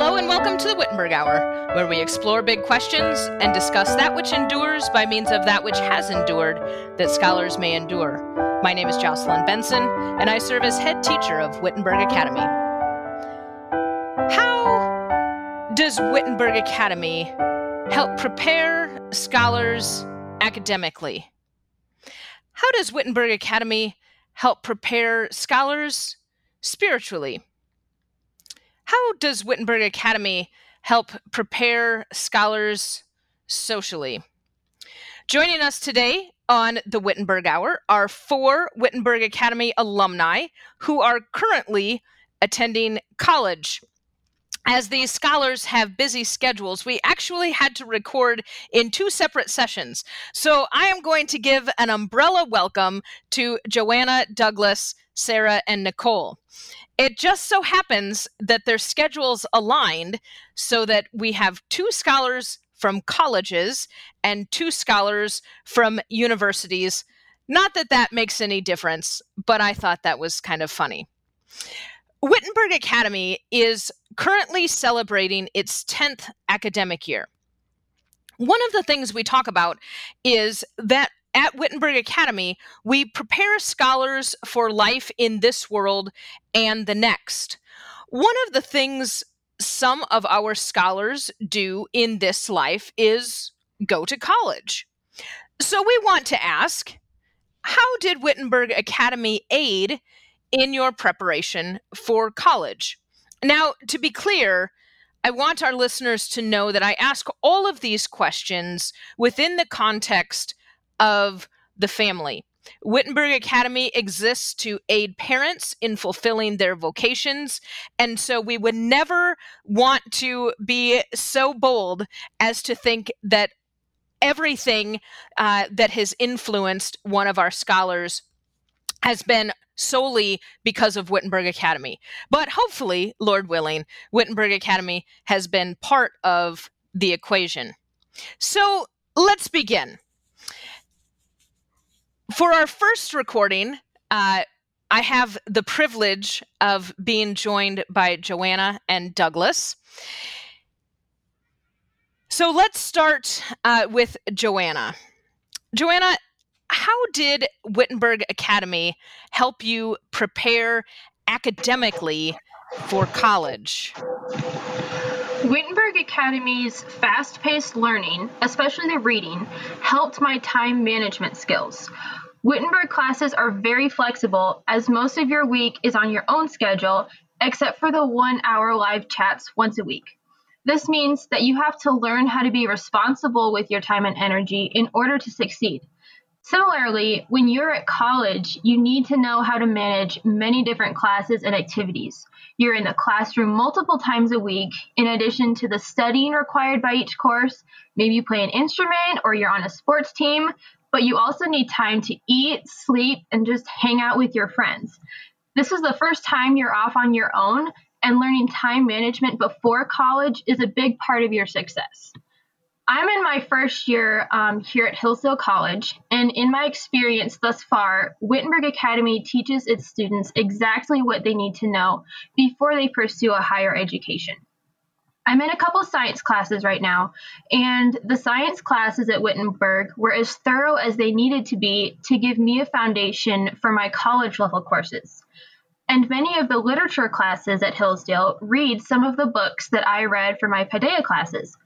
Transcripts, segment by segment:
Hello and welcome to the Wittenberg Hour, where we explore big questions and discuss that which endures by means of that which has endured, that scholars may endure. My name is Jocelyn Benson, and I serve as head teacher of Wittenberg Academy. How does Wittenberg Academy help prepare scholars academically? How does Wittenberg Academy help prepare scholars spiritually? How does Wittenberg Academy help prepare scholars socially? Joining us today on the Wittenberg Hour are four Wittenberg Academy alumni who are currently attending college. As these scholars have busy schedules, we actually had to record in two separate sessions. So I am going to give an umbrella welcome to Joanna, Douglas, Sarah, and Nicole. It just so happens that their schedules aligned so that we have two scholars from colleges and two scholars from universities. Not that that makes any difference, but I thought that was kind of funny. Wittenberg Academy is currently celebrating its 10th academic year. One of the things we talk about is that at Wittenberg Academy, we prepare scholars for life in this world and the next. One of the things some of our scholars do in this life is go to college. So we want to ask how did Wittenberg Academy aid in your preparation for college? Now, to be clear, I want our listeners to know that I ask all of these questions within the context of the family. Wittenberg Academy exists to aid parents in fulfilling their vocations. And so we would never want to be so bold as to think that everything uh, that has influenced one of our scholars has been solely because of Wittenberg Academy. But hopefully, Lord willing, Wittenberg Academy has been part of the equation. So let's begin. For our first recording, uh, I have the privilege of being joined by Joanna and Douglas. So let's start uh, with Joanna. Joanna, how did Wittenberg Academy help you prepare academically for college? Wittenberg Academy's fast paced learning, especially the reading, helped my time management skills. Wittenberg classes are very flexible as most of your week is on your own schedule, except for the one hour live chats once a week. This means that you have to learn how to be responsible with your time and energy in order to succeed. Similarly, when you're at college, you need to know how to manage many different classes and activities. You're in the classroom multiple times a week, in addition to the studying required by each course. Maybe you play an instrument or you're on a sports team, but you also need time to eat, sleep, and just hang out with your friends. This is the first time you're off on your own, and learning time management before college is a big part of your success. I'm in my first year um, here at Hillsdale College, and in my experience thus far, Wittenberg Academy teaches its students exactly what they need to know before they pursue a higher education. I'm in a couple science classes right now, and the science classes at Wittenberg were as thorough as they needed to be to give me a foundation for my college level courses. And many of the literature classes at Hillsdale read some of the books that I read for my Paideia classes.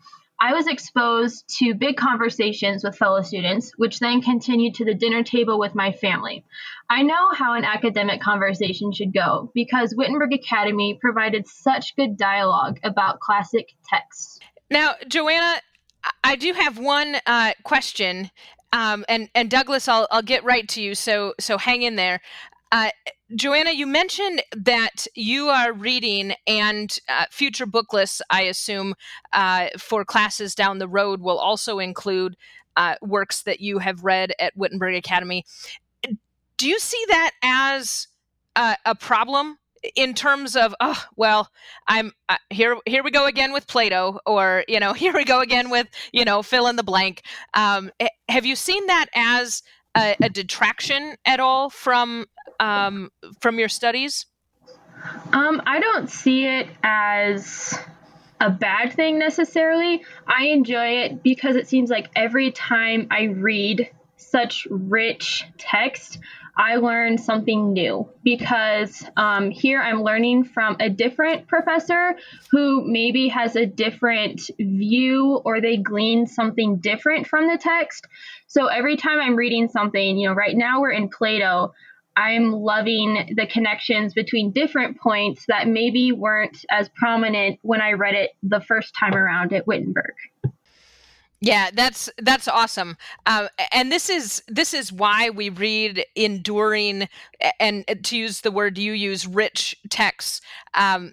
I was exposed to big conversations with fellow students, which then continued to the dinner table with my family. I know how an academic conversation should go because Wittenberg Academy provided such good dialogue about classic texts. Now, Joanna, I do have one uh, question, um, and and Douglas, I'll I'll get right to you. So so hang in there. Uh, Joanna, you mentioned that you are reading, and uh, future book lists, I assume, uh, for classes down the road will also include uh, works that you have read at Wittenberg Academy. Do you see that as a problem in terms of oh well i'm uh, here here we go again with plato or you know here we go again with you know fill in the blank um, have you seen that as a, a detraction at all from um, from your studies um, i don't see it as a bad thing necessarily i enjoy it because it seems like every time i read such rich text I learn something new because um, here I'm learning from a different professor who maybe has a different view or they glean something different from the text. So every time I'm reading something, you know, right now we're in Plato. I'm loving the connections between different points that maybe weren't as prominent when I read it the first time around at Wittenberg. Yeah, that's that's awesome, uh, and this is this is why we read enduring, and to use the word you use, rich texts, um,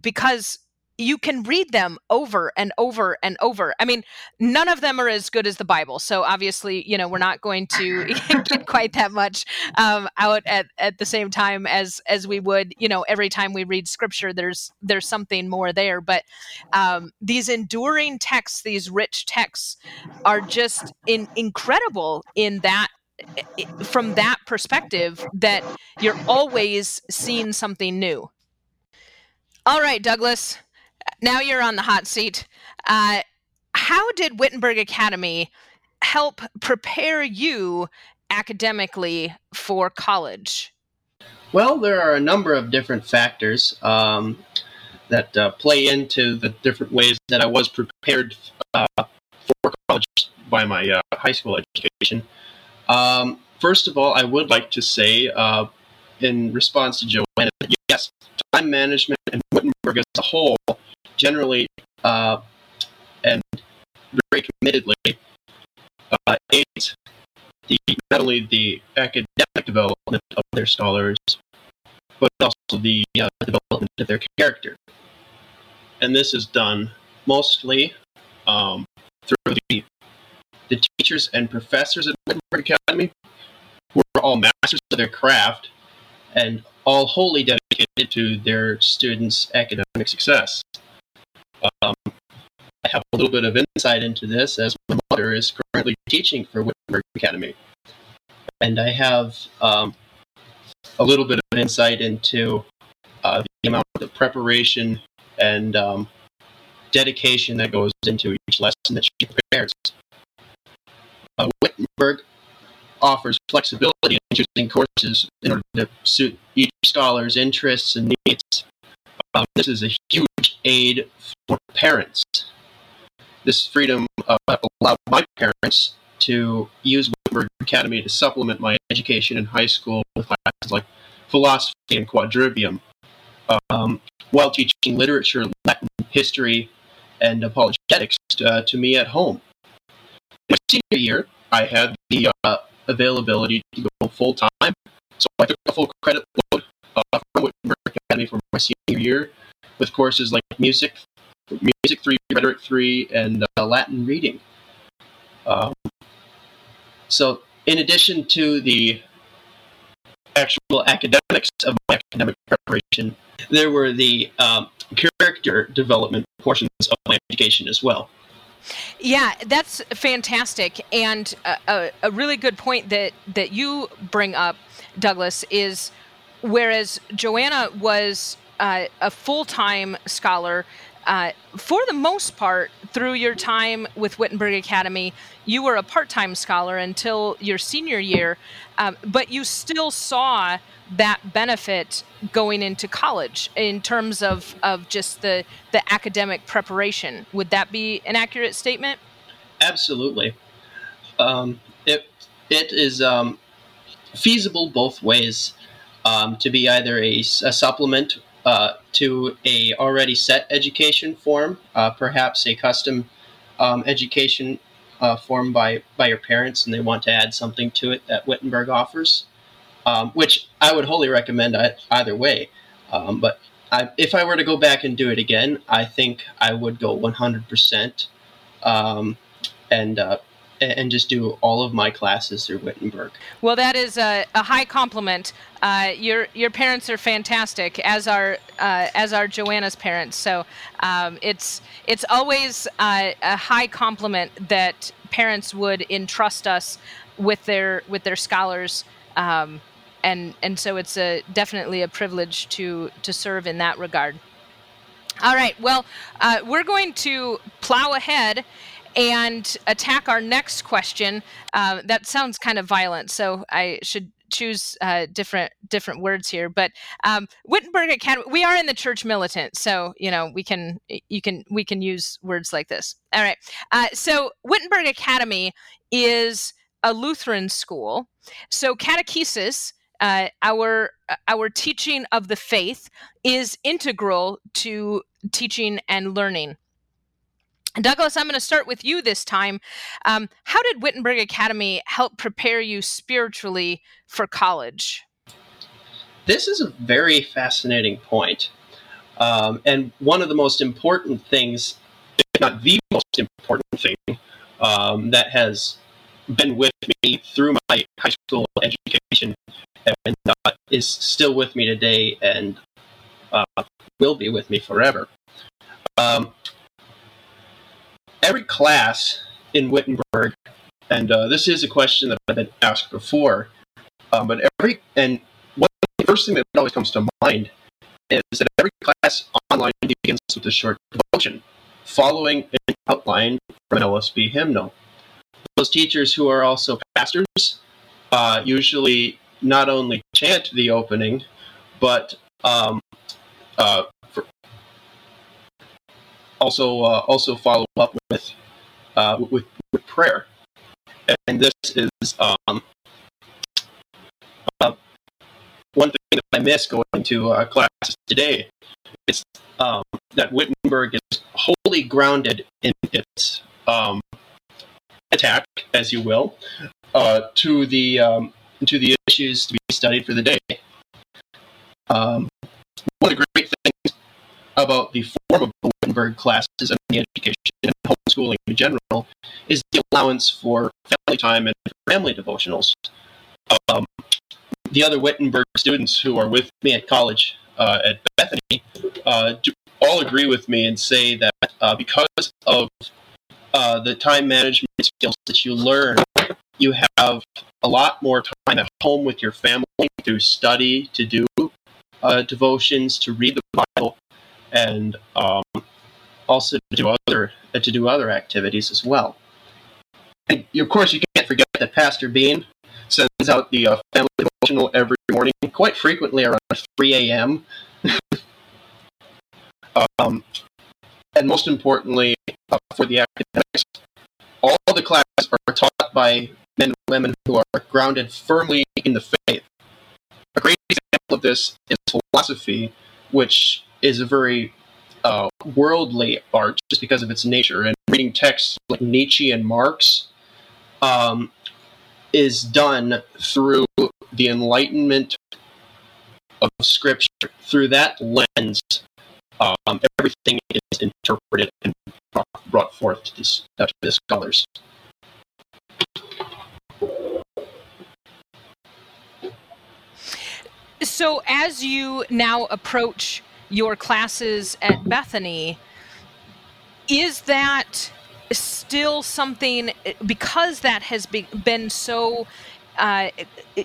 because you can read them over and over and over. I mean, none of them are as good as the Bible. So obviously, you know, we're not going to get quite that much um, out at, at the same time as as we would, you know, every time we read Scripture. There's there's something more there. But um, these enduring texts, these rich texts, are just in, incredible in that from that perspective that you're always seeing something new. All right, Douglas now you're on the hot seat. Uh, how did Wittenberg Academy help prepare you academically for college? Well, there are a number of different factors um, that uh, play into the different ways that I was prepared uh, for college by my uh, high school education. Um, first of all, I would like to say, uh, in response to Joanna, yes, time management and Wittenberg as a whole generally uh, and very committedly uh, aids the, not only the academic development of their scholars, but also the uh, development of their character. And this is done mostly um, through the, the teachers and professors at Wittenberg Academy, who are all masters of their craft and all wholly dedicated to their students' academic success. Um, I have a little bit of insight into this as my mother is currently teaching for Wittenberg Academy. And I have um, a little bit of insight into uh, the amount of preparation and um, dedication that goes into each lesson that she prepares. Uh, Wittenberg offers flexibility in choosing courses in order to suit each scholar's interests and needs. Um, this is a huge aid for parents. This freedom uh, allowed my parents to use Wittenberg Academy to supplement my education in high school with classes like philosophy and quadrivium, um, while teaching literature, Latin, history, and apologetics uh, to me at home. My senior year, I had the uh, availability to go full time, so I took a full credit load uh, from Wittenberg Academy for my senior year, with courses like music, music three, rhetoric three, and uh, Latin reading. Um, so, in addition to the actual academics of my academic preparation, there were the um, character development portions of my education as well. Yeah, that's fantastic, and a, a, a, really good point that that you bring up, Douglas, is whereas Joanna was uh, a full time scholar. Uh, for the most part, through your time with Wittenberg Academy, you were a part time scholar until your senior year, um, but you still saw that benefit going into college in terms of, of just the, the academic preparation. Would that be an accurate statement? Absolutely. Um, it, it is um, feasible both ways um, to be either a, a supplement uh, to a already set education form, uh, perhaps a custom um, education uh, form by, by your parents, and they want to add something to it that Wittenberg offers. um, which I would wholly recommend either way. Um, but I, if I were to go back and do it again, I think I would go 100% um, and uh, and just do all of my classes through Wittenberg. Well, that is a, a high compliment. Uh, your your parents are fantastic, as are uh, as are Joanna's parents. So um, it's it's always a high compliment that parents would entrust us with their with their scholars. Um, and and so it's a definitely a privilege to to serve in that regard. All right, well, uh, we're going to plow ahead and attack our next question. Uh, that sounds kind of violent, so I should choose uh, different different words here. But um, Wittenberg Academy, we are in the church militant, so you know we can you can we can use words like this. All right, uh, so Wittenberg Academy is a Lutheran school. So catechesis uh, our our teaching of the faith is integral to teaching and learning. Douglas, I'm going to start with you this time. Um, how did Wittenberg Academy help prepare you spiritually for college? This is a very fascinating point. Um, and one of the most important things, if not the most important thing, um, that has been with me through my high school education and uh, is still with me today and uh, will be with me forever. Every class in Wittenberg, and uh, this is a question that I've been asked before, um, but every and one the first thing that always comes to mind is that every class online begins with a short devotion, following an outline from an LSB hymnal. Those teachers who are also pastors uh, usually not only chant the opening, but um, uh, also uh, also follow up with, uh, with with prayer. And this is um, uh, one thing that I miss going to uh, classes today. Is um, that Wittenberg is wholly grounded in its um, attack, as you will, uh, to the um, to the issues to be studied for the day. Um, one of the great things about the form of the Classes and the education and homeschooling in general is the allowance for family time and family devotionals. Um, the other Wittenberg students who are with me at college uh, at Bethany uh, all agree with me and say that uh, because of uh, the time management skills that you learn you have a lot more time at home with your family to study, to do uh, devotions, to read the Bible, and um, also to do other uh, to do other activities as well. And of course, you can't forget that Pastor Bean sends out the uh, family devotional every morning, quite frequently around 3 a.m. um, and most importantly, uh, for the academics, all the classes are taught by men and women who are grounded firmly in the faith. A great example of this is philosophy, which is a very uh, worldly art just because of its nature. And reading texts like Nietzsche and Marx um, is done through the enlightenment of Scripture. Through that lens, um, everything is interpreted and brought forth to, this, uh, to scholars. So, as you now approach your classes at Bethany, is that still something because that has been so uh,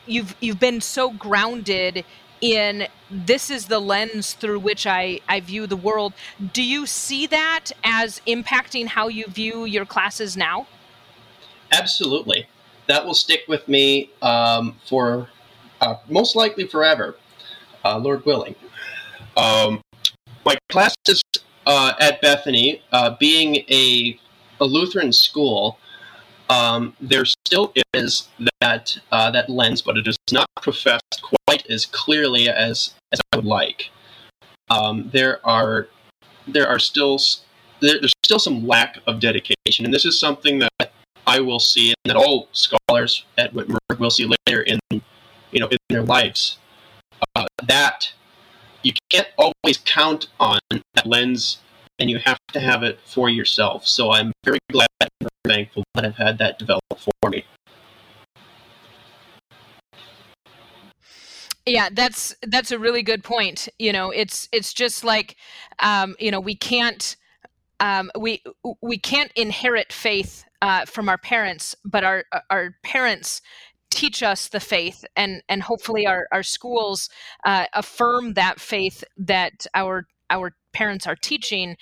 you've you've been so grounded in this is the lens through which I, I view the world. Do you see that as impacting how you view your classes now? Absolutely. That will stick with me um, for uh, most likely forever, uh, Lord willing. Um, my classes uh, at Bethany, uh, being a, a, Lutheran school, um, there still is that uh, that lens, but it is not professed quite as clearly as as I would like. Um, there are there are still there, there's still some lack of dedication, and this is something that I will see, and that all scholars at Wittenberg will see later in you know, in their lives. Uh, that you can't always count on that lens, and you have to have it for yourself. So I'm very glad and thankful that I've had that developed for me. Yeah, that's that's a really good point. You know, it's it's just like, um, you know, we can't um, we we can't inherit faith uh, from our parents, but our our parents teach us the faith and and hopefully our, our schools uh, affirm that faith that our our parents are teaching.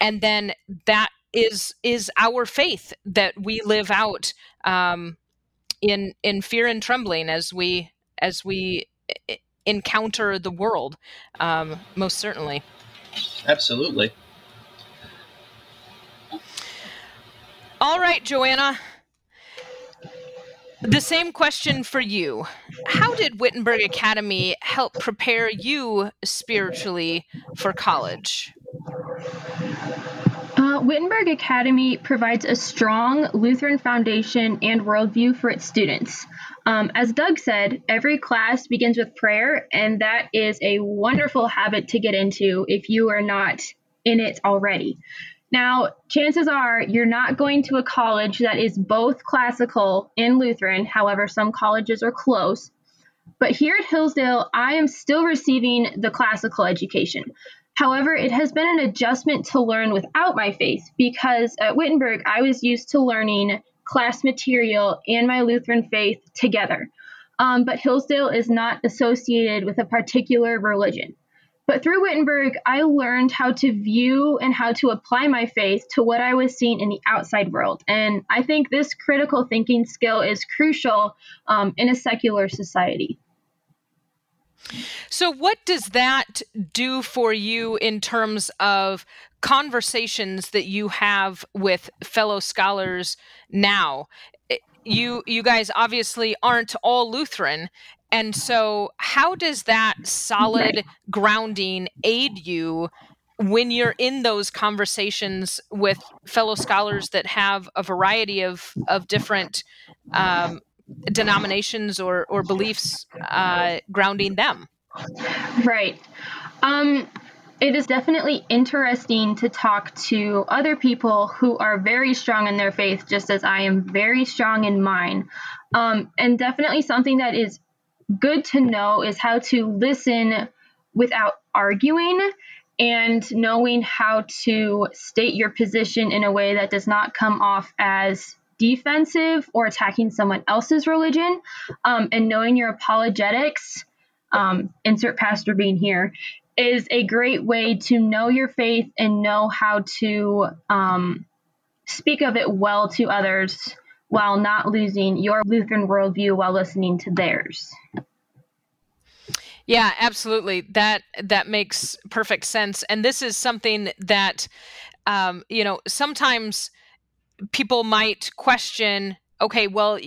And then that is is our faith that we live out um, in in fear and trembling as we as we encounter the world um, most certainly. Absolutely. All right joanna the same question for you. How did Wittenberg Academy help prepare you spiritually for college? Uh, Wittenberg Academy provides a strong Lutheran foundation and worldview for its students. Um, as Doug said, every class begins with prayer, and that is a wonderful habit to get into if you are not in it already. Now, chances are you're not going to a college that is both classical and Lutheran. However, some colleges are close. But here at Hillsdale, I am still receiving the classical education. However, it has been an adjustment to learn without my faith because at Wittenberg, I was used to learning class material and my Lutheran faith together. Um, but Hillsdale is not associated with a particular religion. But through Wittenberg, I learned how to view and how to apply my faith to what I was seeing in the outside world. And I think this critical thinking skill is crucial um, in a secular society. So, what does that do for you in terms of conversations that you have with fellow scholars now? You, you guys obviously aren't all Lutheran, and so, how does that solid right. grounding aid you when you're in those conversations with fellow scholars that have a variety of, of different um, denominations or, or beliefs uh, grounding them? Right. Um, it is definitely interesting to talk to other people who are very strong in their faith, just as I am very strong in mine. Um, and definitely something that is good to know is how to listen without arguing and knowing how to state your position in a way that does not come off as defensive or attacking someone else's religion um, and knowing your apologetics um, insert pastor Bean here is a great way to know your faith and know how to um, speak of it well to others while not losing your Lutheran worldview while listening to theirs. Yeah, absolutely. That that makes perfect sense. And this is something that um, you know sometimes people might question okay, well,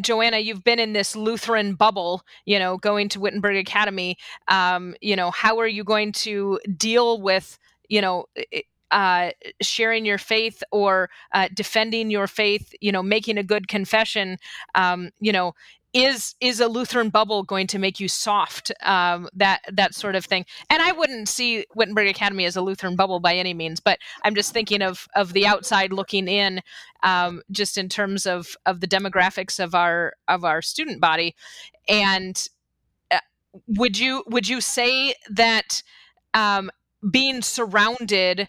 Joanna, you've been in this Lutheran bubble, you know, going to Wittenberg Academy. Um, you know, how are you going to deal with, you know, uh, sharing your faith or uh, defending your faith, you know, making a good confession, um, you know, is is a Lutheran bubble going to make you soft? Um, that that sort of thing. And I wouldn't see Wittenberg Academy as a Lutheran bubble by any means, but I'm just thinking of of the outside looking in, um, just in terms of of the demographics of our of our student body. And uh, would you would you say that um, being surrounded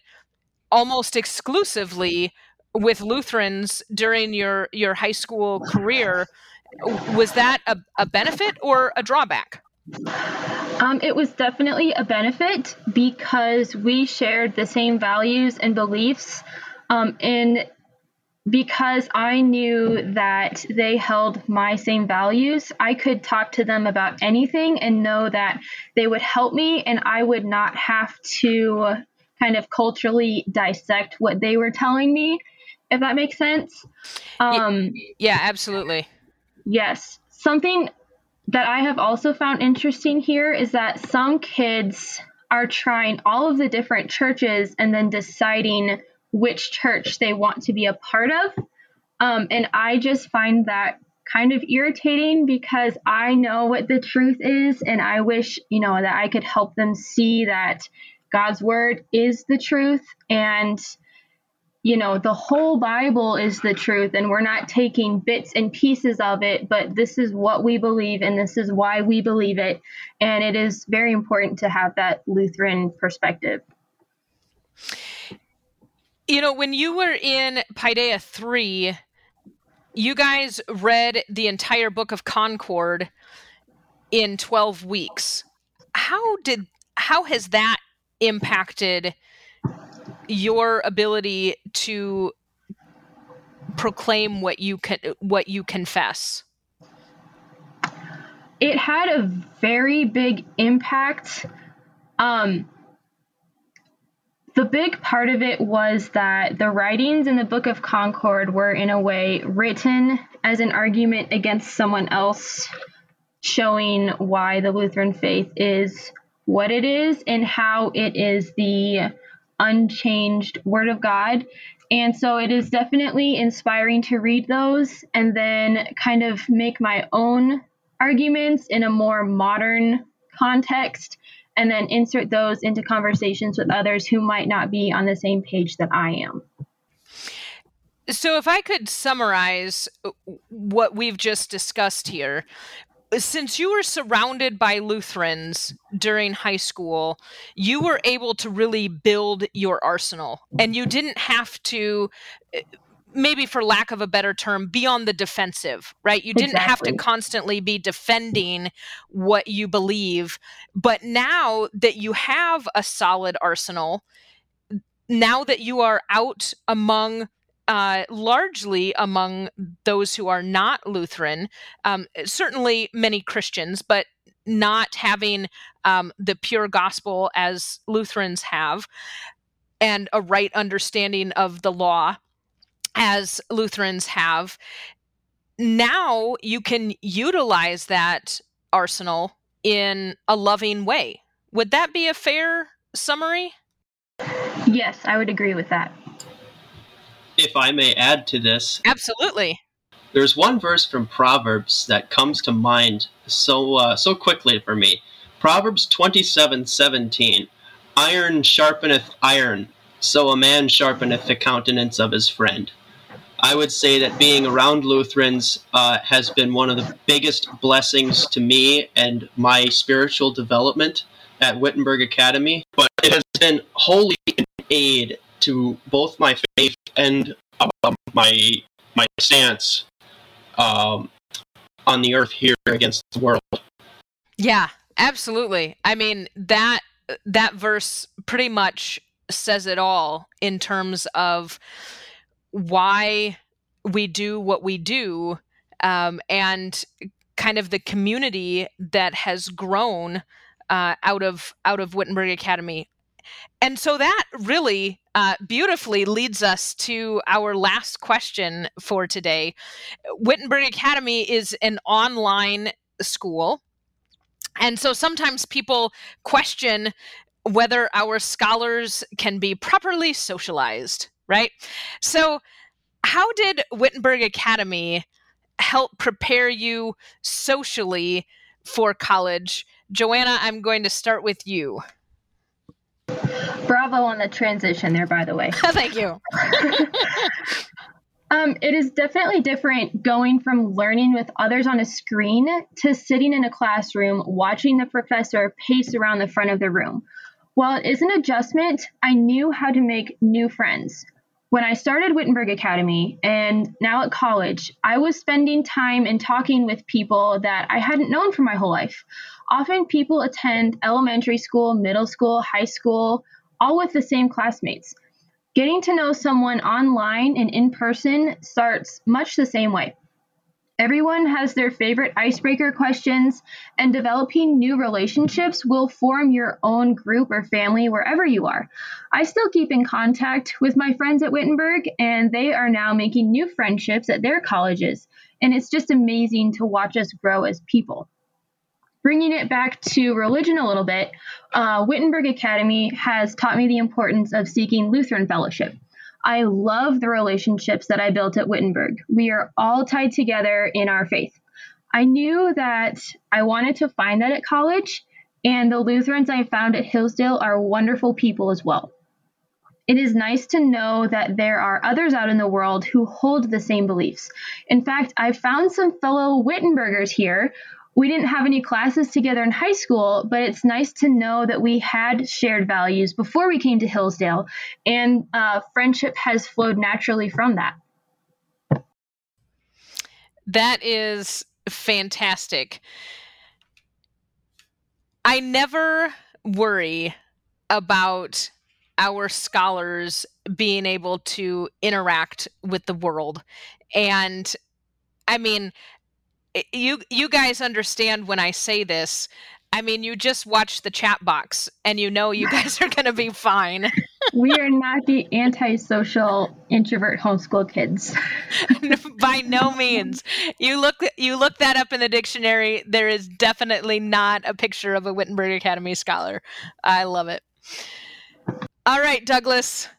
almost exclusively with Lutherans during your your high school career was that a, a benefit or a drawback? Um, it was definitely a benefit because we shared the same values and beliefs. Um, and because I knew that they held my same values, I could talk to them about anything and know that they would help me and I would not have to kind of culturally dissect what they were telling me, if that makes sense. Um, yeah, absolutely. Yes. Something that I have also found interesting here is that some kids are trying all of the different churches and then deciding which church they want to be a part of. Um, and I just find that kind of irritating because I know what the truth is and I wish, you know, that I could help them see that God's word is the truth and you know, the whole Bible is the truth, and we're not taking bits and pieces of it, but this is what we believe, and this is why we believe it. And it is very important to have that Lutheran perspective. You know, when you were in Paideia 3, you guys read the entire book of Concord in 12 weeks. How did how has that impacted your ability to proclaim what you can what you confess? It had a very big impact. Um the big part of it was that the writings in the Book of Concord were, in a way, written as an argument against someone else, showing why the Lutheran faith is what it is and how it is the unchanged Word of God. And so it is definitely inspiring to read those and then kind of make my own arguments in a more modern context and then insert those into conversations with others who might not be on the same page that I am. So, if I could summarize what we've just discussed here, since you were surrounded by Lutherans during high school, you were able to really build your arsenal. And you didn't have to eh, maybe for lack of a better term be on the defensive right? You didn't exactly. have to constantly be defending what you believe. But now that you have a solid arsenal now that you are out among uh, largely among those who are not Lutheran, um, certainly many Christians, but not having um, the pure gospel as Lutherans have, and a right understanding of the law as Lutherans have. Now you can utilize that arsenal in a loving way. Would that be a fair summary? Yes, I would agree with that if I may add to this. Absolutely. There's one verse from Proverbs that comes to mind so uh, so quickly for me. Proverbs 27:17. Iron sharpeneth iron, so a man sharpeneth the countenance of his friend. I would say that being around Lutherans uh, has been one of the biggest blessings to me and my spiritual development at Wittenberg Academy. But it has been wholly an aid to both my faith and um, my my stance um, on the earth here against the world. Yeah, absolutely. I mean that that verse pretty much says it all in terms of why we do what we do um, and kind of the community that has grown uh, out of out of Wittenberg Academy and so that really uh, beautifully leads us to our last question for today. Wittenberg Academy is an online school. And so sometimes people question whether our scholars can be properly socialized, right? So, how did Wittenberg Academy help prepare you socially for college? Joanna, I'm going to start with you. Bravo on the transition there, by the way. Thank you. um, it is definitely different going from learning with others on a screen to sitting in a classroom watching the professor pace around the front of the room. While it is an adjustment, I knew how to make new friends. When I started Wittenberg Academy and now at college, I was spending time and talking with people that I hadn't known for my whole life. Often people attend elementary school, middle school, high school, all with the same classmates. Getting to know someone online and in person starts much the same way. Everyone has their favorite icebreaker questions, and developing new relationships will form your own group or family wherever you are. I still keep in contact with my friends at Wittenberg, and they are now making new friendships at their colleges. And it's just amazing to watch us grow as people bringing it back to religion a little bit, uh, Wittenberg Academy has taught me the importance of seeking Lutheran fellowship. I love the relationships that I built at Wittenberg. We are all tied together in our faith. I knew that I wanted to find that at college, and the Lutherans I found at Hillsdale are wonderful people as well. It is nice to know that there are others out in the world who hold the same beliefs. In fact, I found some fellow Wittenbergers here. We didn't have any classes together in high school, but it's nice to know that we had shared values before we came to Hillsdale, and uh, friendship has flowed naturally from that. That is fantastic. I never worry about our scholars being able to interact with the world. And I mean, you you guys understand when I say this. I mean, you just watch the chat box and you know you guys are going to be fine. we are not the antisocial introvert homeschool kids. By no means. You look you look that up in the dictionary. There is definitely not a picture of a Wittenberg Academy scholar. I love it. All right, Douglas.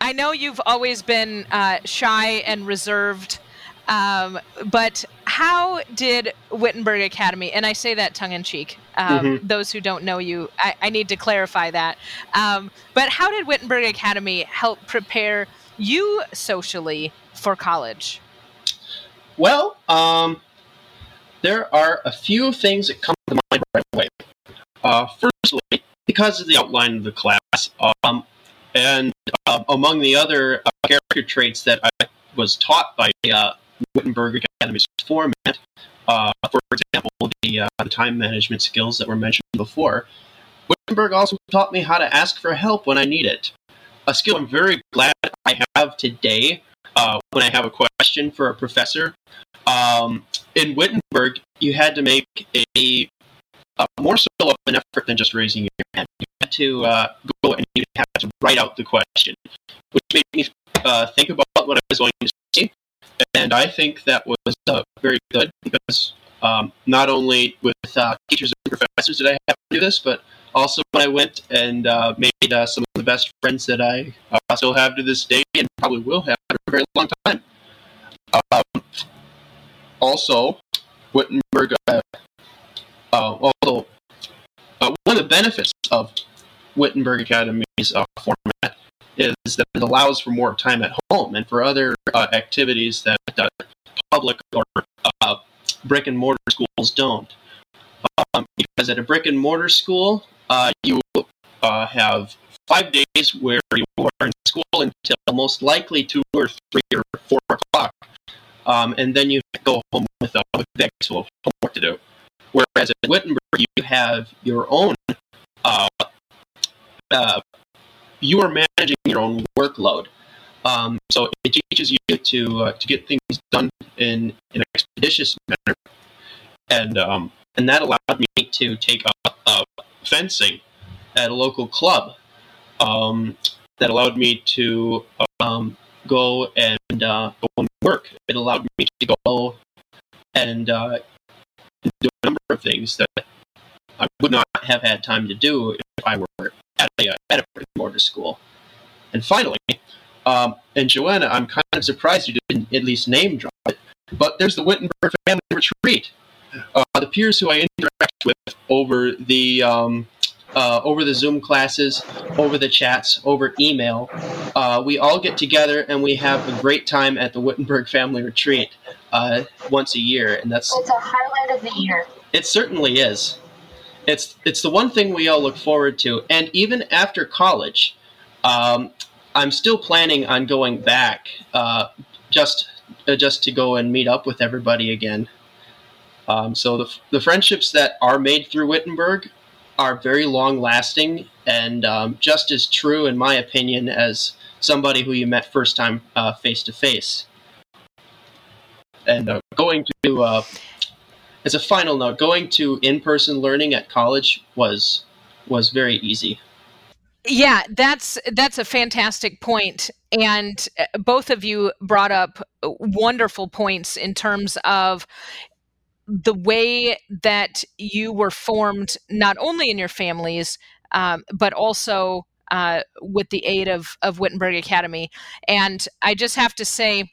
I know you've always been uh, shy and reserved, um, but how did Wittenberg Academy, and I say that tongue in cheek, um, mm-hmm. those who don't know you, I, I need to clarify that. Um, but how did Wittenberg Academy help prepare you socially for college? Well, um, there are a few things that come to mind right away. Uh, firstly, because of the outline of the class. Um, and uh, among the other uh, character traits that I was taught by uh, Wittenberg Academy's format, uh, for example, the, uh, the, time management skills that were mentioned before, Wittenberg also taught me how to ask for help when I need it. A skill I'm very glad I have today uh, when I have a question for a professor. Um, in Wittenberg, you had to make a uh, more so of an effort than just raising your hand. You had to uh, go and you had to write out the question, which made me uh, think about what I was going to. And I think that was uh, very good because um, not only with uh, teachers and professors did I have to do this, but also when I went and uh, made some of the best friends that I still have to this day and probably will have for a very long time. Um, also, Wittenberg uh, uh, one of the benefits of Wittenberg Academy's uh, format is that it allows for more time at home and for other uh, activities that uh, public or uh, brick and mortar schools don't. Um, because at a brick and mortar school, you have five days where you are in school until most likely two or three or four o'clock, um, and then you go home with, uh, with bags full of homework to do. Whereas at Wittenberg, you have your own, uh, uh, you are managing your own workload. Um, so it teaches you to uh, to get things done in, in an expeditious manner, and um, and that allowed me to take up fencing at a local club. Um, that allowed me to um, go and uh, go and work. It allowed me to go and uh, do a number of things that I would not have had time to do if I were at a, at a brick and mortar school. And finally, um, and Joanna, I'm kind of surprised you didn't at least name drop it, but there's the Wittenberg Family Retreat. Uh, the peers who I interact with over the um, uh, over the Zoom classes, over the chats, over email, uh, we all get together and we have a great time at the Wittenberg Family Retreat uh, once a year, and that's it's a highlight of the year. It certainly is. It's it's the one thing we all look forward to, and even after college, um, I'm still planning on going back uh, just uh, just to go and meet up with everybody again. Um, so the the friendships that are made through Wittenberg are very long lasting and um, just as true, in my opinion, as somebody who you met first time face to face and uh, going to uh, as a final note, going to in-person learning at college was was very easy. Yeah, that's that's a fantastic point, and uh, both of you brought up wonderful points in terms of the way that you were formed, not only in your families, um, but also uh, with the aid of, of Wittenberg Academy. And I just have to say,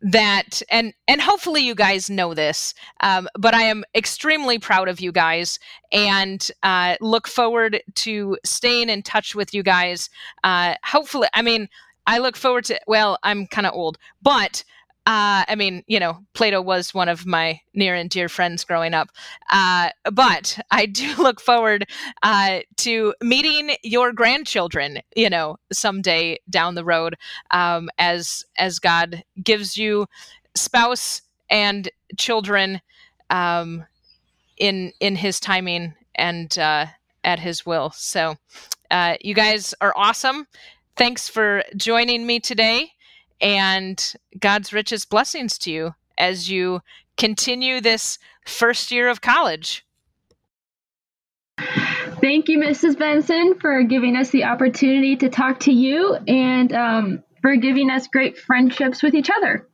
that and and hopefully you guys know this um, but i am extremely proud of you guys and uh, look forward to staying in touch with you guys uh, hopefully i mean i look forward to well i'm kind of old but uh, I mean, you know, Plato was one of my near and dear friends growing up. Uh, but I do look forward uh, to meeting your grandchildren, you know, someday down the road, um, as as God gives you spouse and children um, in in His timing and uh, at His will. So, uh, you guys are awesome. Thanks for joining me today and God's richest blessings to you as you continue this first year of college. Thank you, Mrs. Benson, for giving us the opportunity to talk to you and um, for giving us great friendships with each other.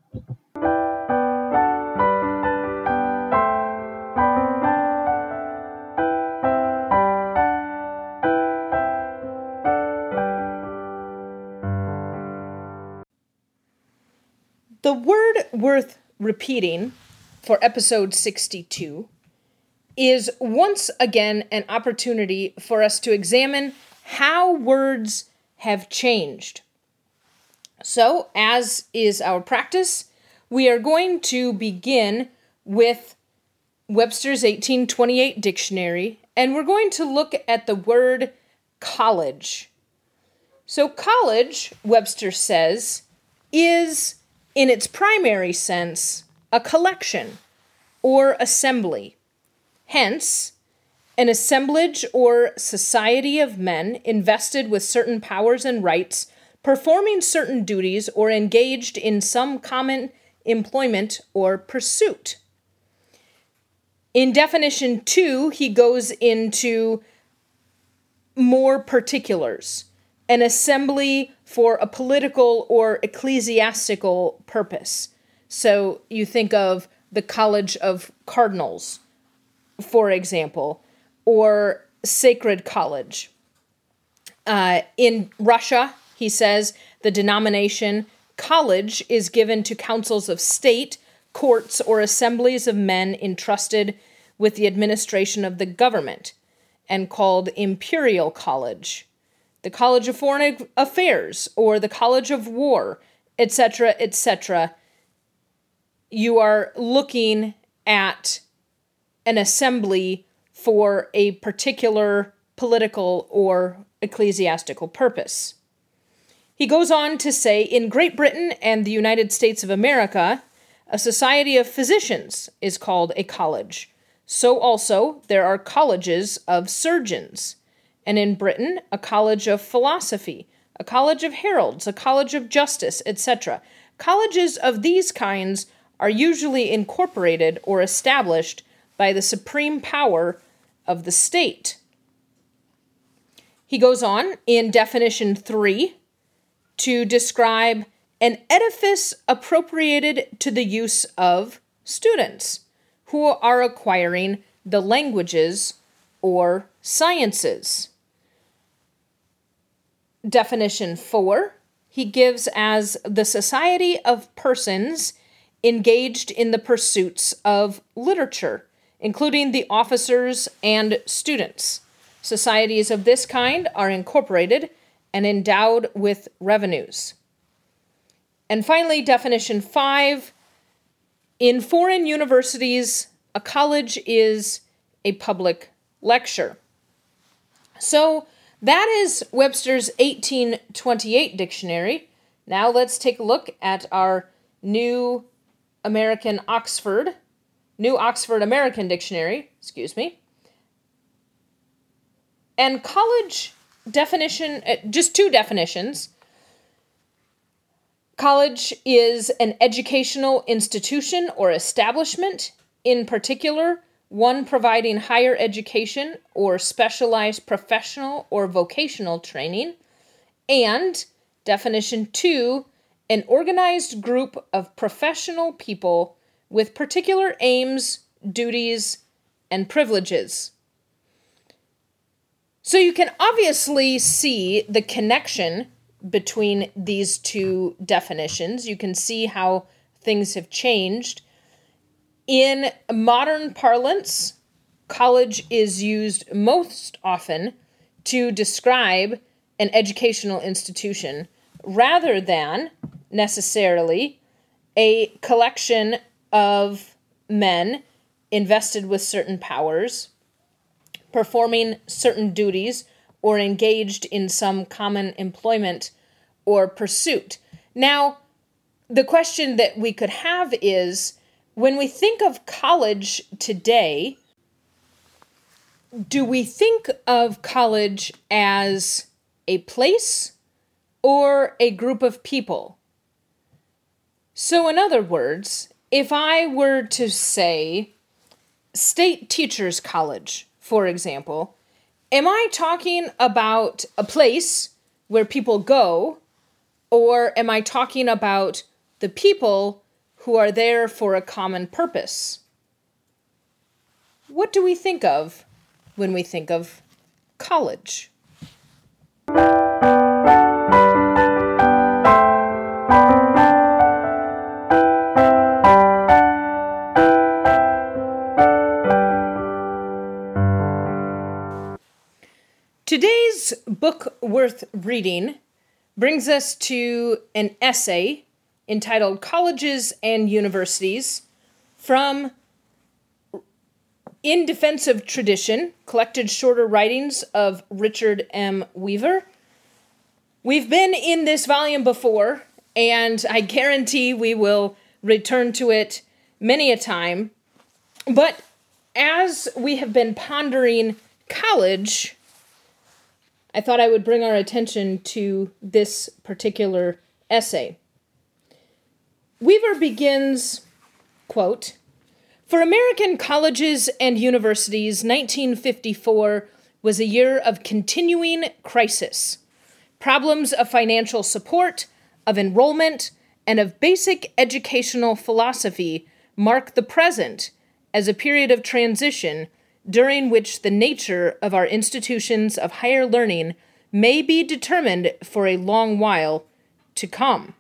Worth repeating for episode 62 is once again an opportunity for us to examine how words have changed. So, as is our practice, we are going to begin with Webster's 1828 dictionary and we're going to look at the word college. So, college, Webster says, is in its primary sense, a collection or assembly. Hence, an assemblage or society of men invested with certain powers and rights, performing certain duties, or engaged in some common employment or pursuit. In definition two, he goes into more particulars an assembly for a political or ecclesiastical purpose. So you think of the College of Cardinals, for example, or Sacred College. Uh, in Russia, he says the denomination college is given to councils of state, courts, or assemblies of men entrusted with the administration of the government, and called imperial college the College of Foreign Affairs or the College of War, etc., etc., you are looking at an assembly for a particular political or ecclesiastical purpose. He goes on to say in Great Britain and the United States of America, a society of physicians is called a college. So also there are colleges of surgeons and in Britain, a college of philosophy, a college of heralds, a college of justice, etc. Colleges of these kinds are usually incorporated or established by the supreme power of the state. He goes on in definition 3 to describe an edifice appropriated to the use of students who are acquiring the languages or sciences definition four, he gives as the society of persons engaged in the pursuits of literature, including the officers and students. Societies of this kind are incorporated and endowed with revenues. And finally, definition five in foreign universities, a college is a public lecture. So, that is Webster's 1828 dictionary. Now let's take a look at our new American Oxford, New Oxford American Dictionary, excuse me. And college definition, uh, just two definitions. College is an educational institution or establishment, in particular, one providing higher education or specialized professional or vocational training, and definition two, an organized group of professional people with particular aims, duties, and privileges. So you can obviously see the connection between these two definitions. You can see how things have changed. In modern parlance, college is used most often to describe an educational institution rather than necessarily a collection of men invested with certain powers, performing certain duties, or engaged in some common employment or pursuit. Now, the question that we could have is when we think of college today, do we think of college as a place or a group of people? So, in other words, if I were to say State Teachers College, for example, am I talking about a place where people go, or am I talking about the people who are there for a common purpose? What do we think of when we think of college? Today's book worth reading brings us to an essay entitled Colleges and Universities from In Defense of Tradition, collected shorter writings of Richard M. Weaver. We've been in this volume before, and I guarantee we will return to it many a time. But as we have been pondering college, I thought I would bring our attention to this particular essay. Weaver begins, quote, For American colleges and universities, 1954 was a year of continuing crisis. Problems of financial support, of enrollment, and of basic educational philosophy mark the present as a period of transition during which the nature of our institutions of higher learning may be determined for a long while to come.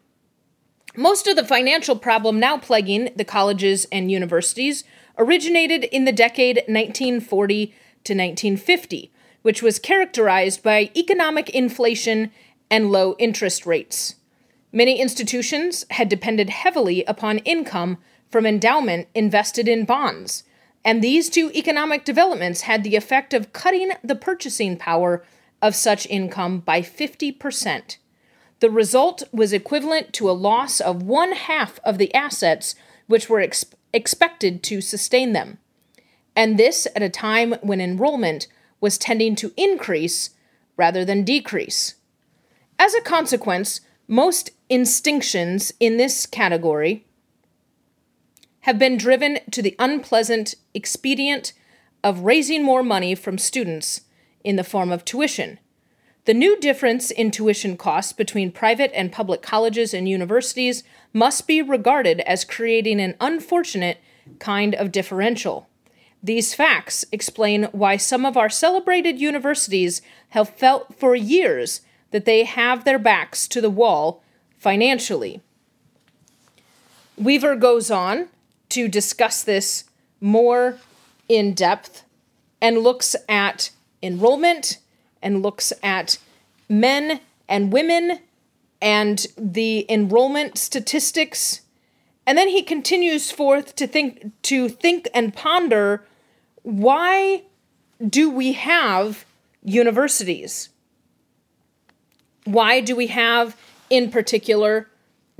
Most of the financial problem now plaguing the colleges and universities originated in the decade 1940 to 1950, which was characterized by economic inflation and low interest rates. Many institutions had depended heavily upon income from endowment invested in bonds, and these two economic developments had the effect of cutting the purchasing power of such income by 50%. The result was equivalent to a loss of one half of the assets which were ex- expected to sustain them. And this at a time when enrollment was tending to increase rather than decrease. As a consequence, most instinctions in this category have been driven to the unpleasant expedient of raising more money from students in the form of tuition the new difference in tuition costs between private and public colleges and universities must be regarded as creating an unfortunate kind of differential. These facts explain why some of our celebrated universities have felt for years that they have their backs to the wall financially. Weaver goes on to discuss this more in depth and looks at enrollment and looks at men and women and the enrollment statistics. And then he continues forth to think to think and ponder why do we have universities? Why do we have in particular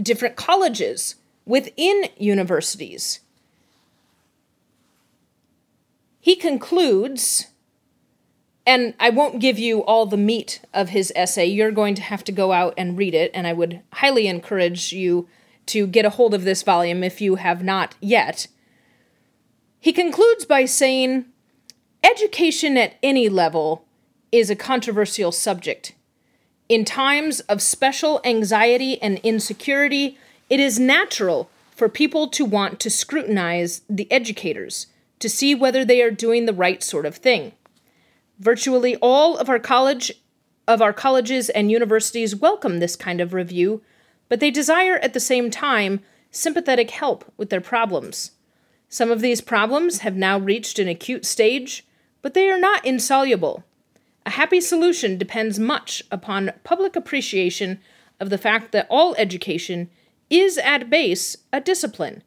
different colleges within universities? He concludes and I won't give you all the meat of his essay. You're going to have to go out and read it, and I would highly encourage you to get a hold of this volume if you have not yet. He concludes by saying Education at any level is a controversial subject. In times of special anxiety and insecurity, it is natural for people to want to scrutinize the educators to see whether they are doing the right sort of thing. Virtually all of our college of our colleges and universities welcome this kind of review, but they desire at the same time sympathetic help with their problems. Some of these problems have now reached an acute stage, but they are not insoluble. A happy solution depends much upon public appreciation of the fact that all education is at base a discipline,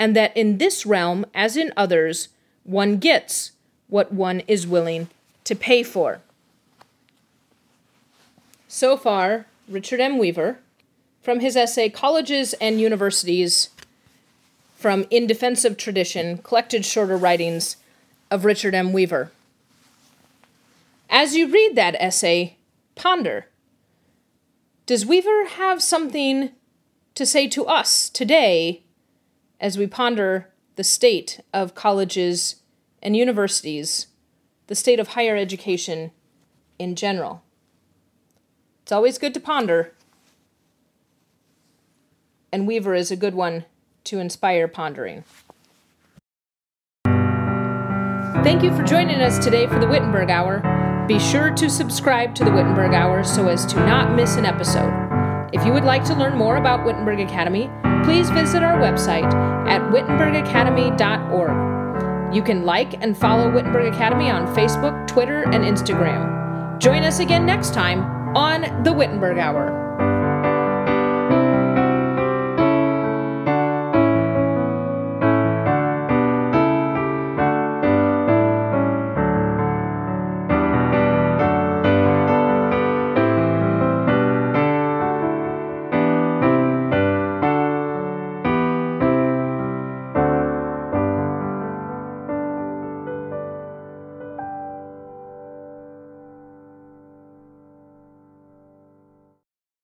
and that in this realm, as in others, one gets what one is willing to pay for. So far, Richard M. Weaver, from his essay Colleges and Universities from In Defense of Tradition, collected shorter writings of Richard M. Weaver. As you read that essay, ponder Does Weaver have something to say to us today as we ponder the state of colleges and universities, the state of higher education in general? It's always good to ponder, and Weaver is a good one to inspire pondering. Thank you for joining us today for the Wittenberg Hour. Be sure to subscribe to the Wittenberg Hour so as to not miss an episode. If you would like to learn more about Wittenberg Academy, please visit our website at wittenbergacademy.org. You can like and follow Wittenberg Academy on Facebook, Twitter, and Instagram. Join us again next time on the Wittenberg Hour.